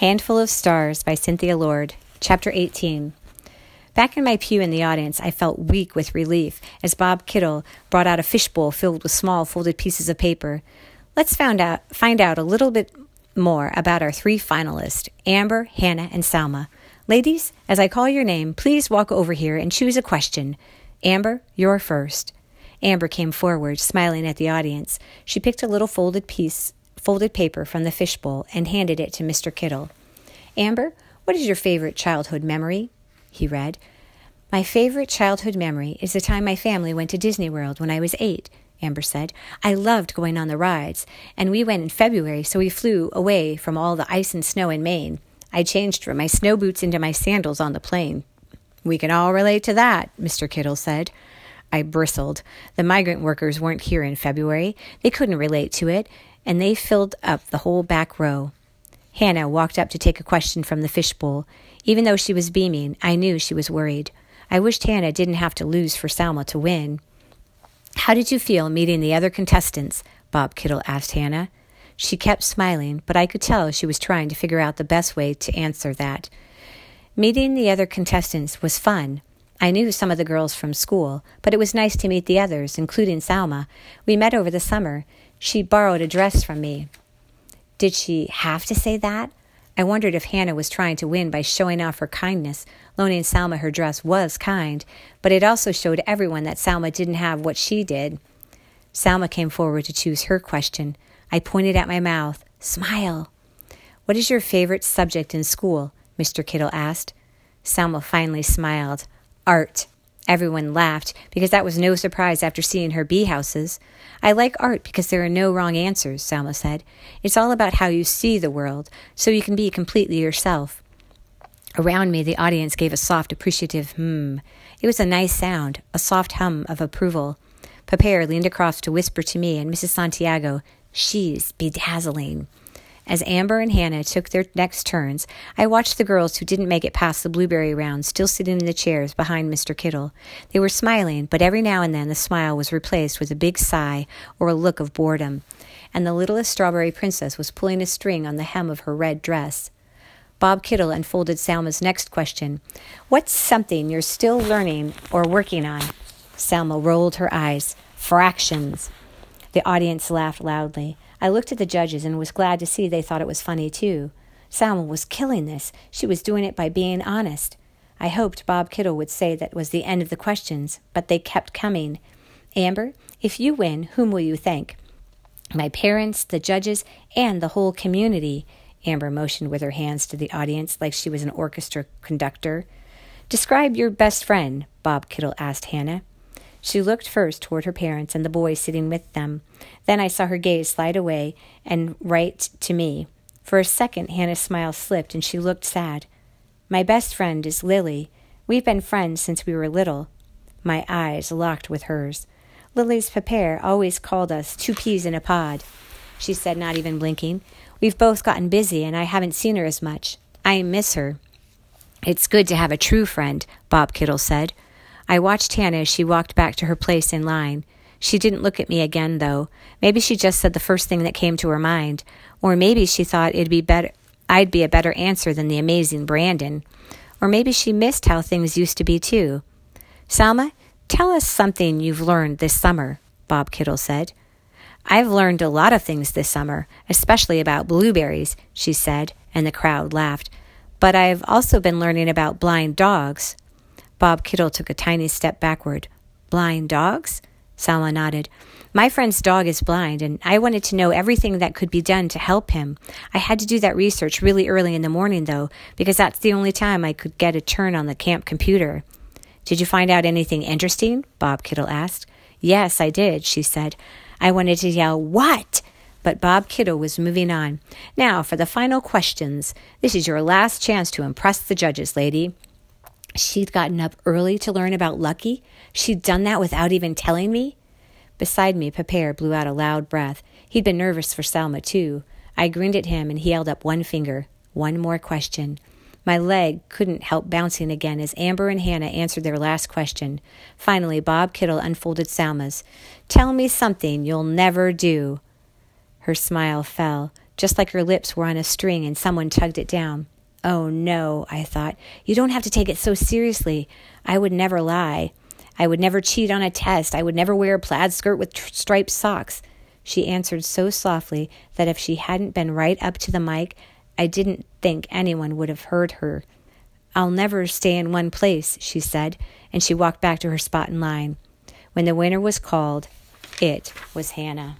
Handful of Stars by Cynthia Lord, Chapter 18. Back in my pew in the audience, I felt weak with relief as Bob Kittle brought out a fishbowl filled with small folded pieces of paper. Let's find out, find out a little bit more about our three finalists Amber, Hannah, and Salma. Ladies, as I call your name, please walk over here and choose a question. Amber, you're first. Amber came forward, smiling at the audience. She picked a little folded piece folded paper from the fishbowl and handed it to Mr. Kittle. Amber, what is your favorite childhood memory? He read. My favorite childhood memory is the time my family went to Disney World when I was eight, Amber said. I loved going on the rides, and we went in February, so we flew away from all the ice and snow in Maine. I changed from my snow boots into my sandals on the plane. We can all relate to that, Mr. Kittle said. I bristled. The migrant workers weren't here in February. They couldn't relate to it, and they filled up the whole back row. Hannah walked up to take a question from the fishbowl. Even though she was beaming, I knew she was worried. I wished Hannah didn't have to lose for Salma to win. How did you feel meeting the other contestants? Bob Kittle asked Hannah. She kept smiling, but I could tell she was trying to figure out the best way to answer that. Meeting the other contestants was fun. I knew some of the girls from school, but it was nice to meet the others, including Salma. We met over the summer. She borrowed a dress from me. Did she have to say that? I wondered if Hannah was trying to win by showing off her kindness. Loaning Salma her dress was kind, but it also showed everyone that Salma didn't have what she did. Salma came forward to choose her question. I pointed at my mouth. Smile. What is your favorite subject in school? Mr. Kittle asked. Salma finally smiled. Art. Everyone laughed because that was no surprise after seeing her bee houses. I like art because there are no wrong answers, Salma said. It's all about how you see the world, so you can be completely yourself. Around me, the audience gave a soft, appreciative hmm. It was a nice sound, a soft hum of approval. Pepper leaned across to whisper to me and Mrs. Santiago, She's bedazzling. As Amber and Hannah took their next turns, I watched the girls who didn't make it past the blueberry round still sitting in the chairs behind Mr. Kittle. They were smiling, but every now and then the smile was replaced with a big sigh or a look of boredom. And the littlest strawberry princess was pulling a string on the hem of her red dress. Bob Kittle unfolded Salma's next question What's something you're still learning or working on? Salma rolled her eyes. Fractions. The audience laughed loudly. I looked at the judges and was glad to see they thought it was funny too. Salma was killing this. She was doing it by being honest. I hoped Bob Kittle would say that was the end of the questions, but they kept coming. Amber, if you win, whom will you thank? My parents, the judges, and the whole community. Amber motioned with her hands to the audience like she was an orchestra conductor. Describe your best friend, Bob Kittle asked Hannah. She looked first toward her parents and the boy sitting with them. Then I saw her gaze slide away and right to me. For a second, Hannah's smile slipped and she looked sad. My best friend is Lily. We've been friends since we were little. My eyes locked with hers. Lily's papa always called us two peas in a pod, she said, not even blinking. We've both gotten busy, and I haven't seen her as much. I miss her. It's good to have a true friend, Bob Kittle said. I watched Hannah as she walked back to her place in line. She didn't look at me again, though. Maybe she just said the first thing that came to her mind, or maybe she thought it'd be better I'd be a better answer than the amazing Brandon. Or maybe she missed how things used to be, too. Salma, tell us something you've learned this summer, Bob Kittle said. I've learned a lot of things this summer, especially about blueberries, she said, and the crowd laughed. But I've also been learning about blind dogs. Bob Kittle took a tiny step backward. Blind dogs? Salma nodded. My friend's dog is blind, and I wanted to know everything that could be done to help him. I had to do that research really early in the morning, though, because that's the only time I could get a turn on the camp computer. Did you find out anything interesting? Bob Kittle asked. Yes, I did, she said. I wanted to yell, What? But Bob Kittle was moving on. Now, for the final questions. This is your last chance to impress the judges, lady. She'd gotten up early to learn about Lucky. She'd done that without even telling me. Beside me, Pepper blew out a loud breath. He'd been nervous for Salma, too. I grinned at him and he held up one finger. One more question. My leg couldn't help bouncing again as Amber and Hannah answered their last question. Finally, Bob Kittle unfolded Salma's. Tell me something you'll never do. Her smile fell. just like her lips were on a string and someone tugged it down. Oh no, I thought. You don't have to take it so seriously. I would never lie. I would never cheat on a test. I would never wear a plaid skirt with striped socks. She answered so softly that if she hadn't been right up to the mic, I didn't think anyone would have heard her. I'll never stay in one place, she said, and she walked back to her spot in line. When the winner was called, it was Hannah.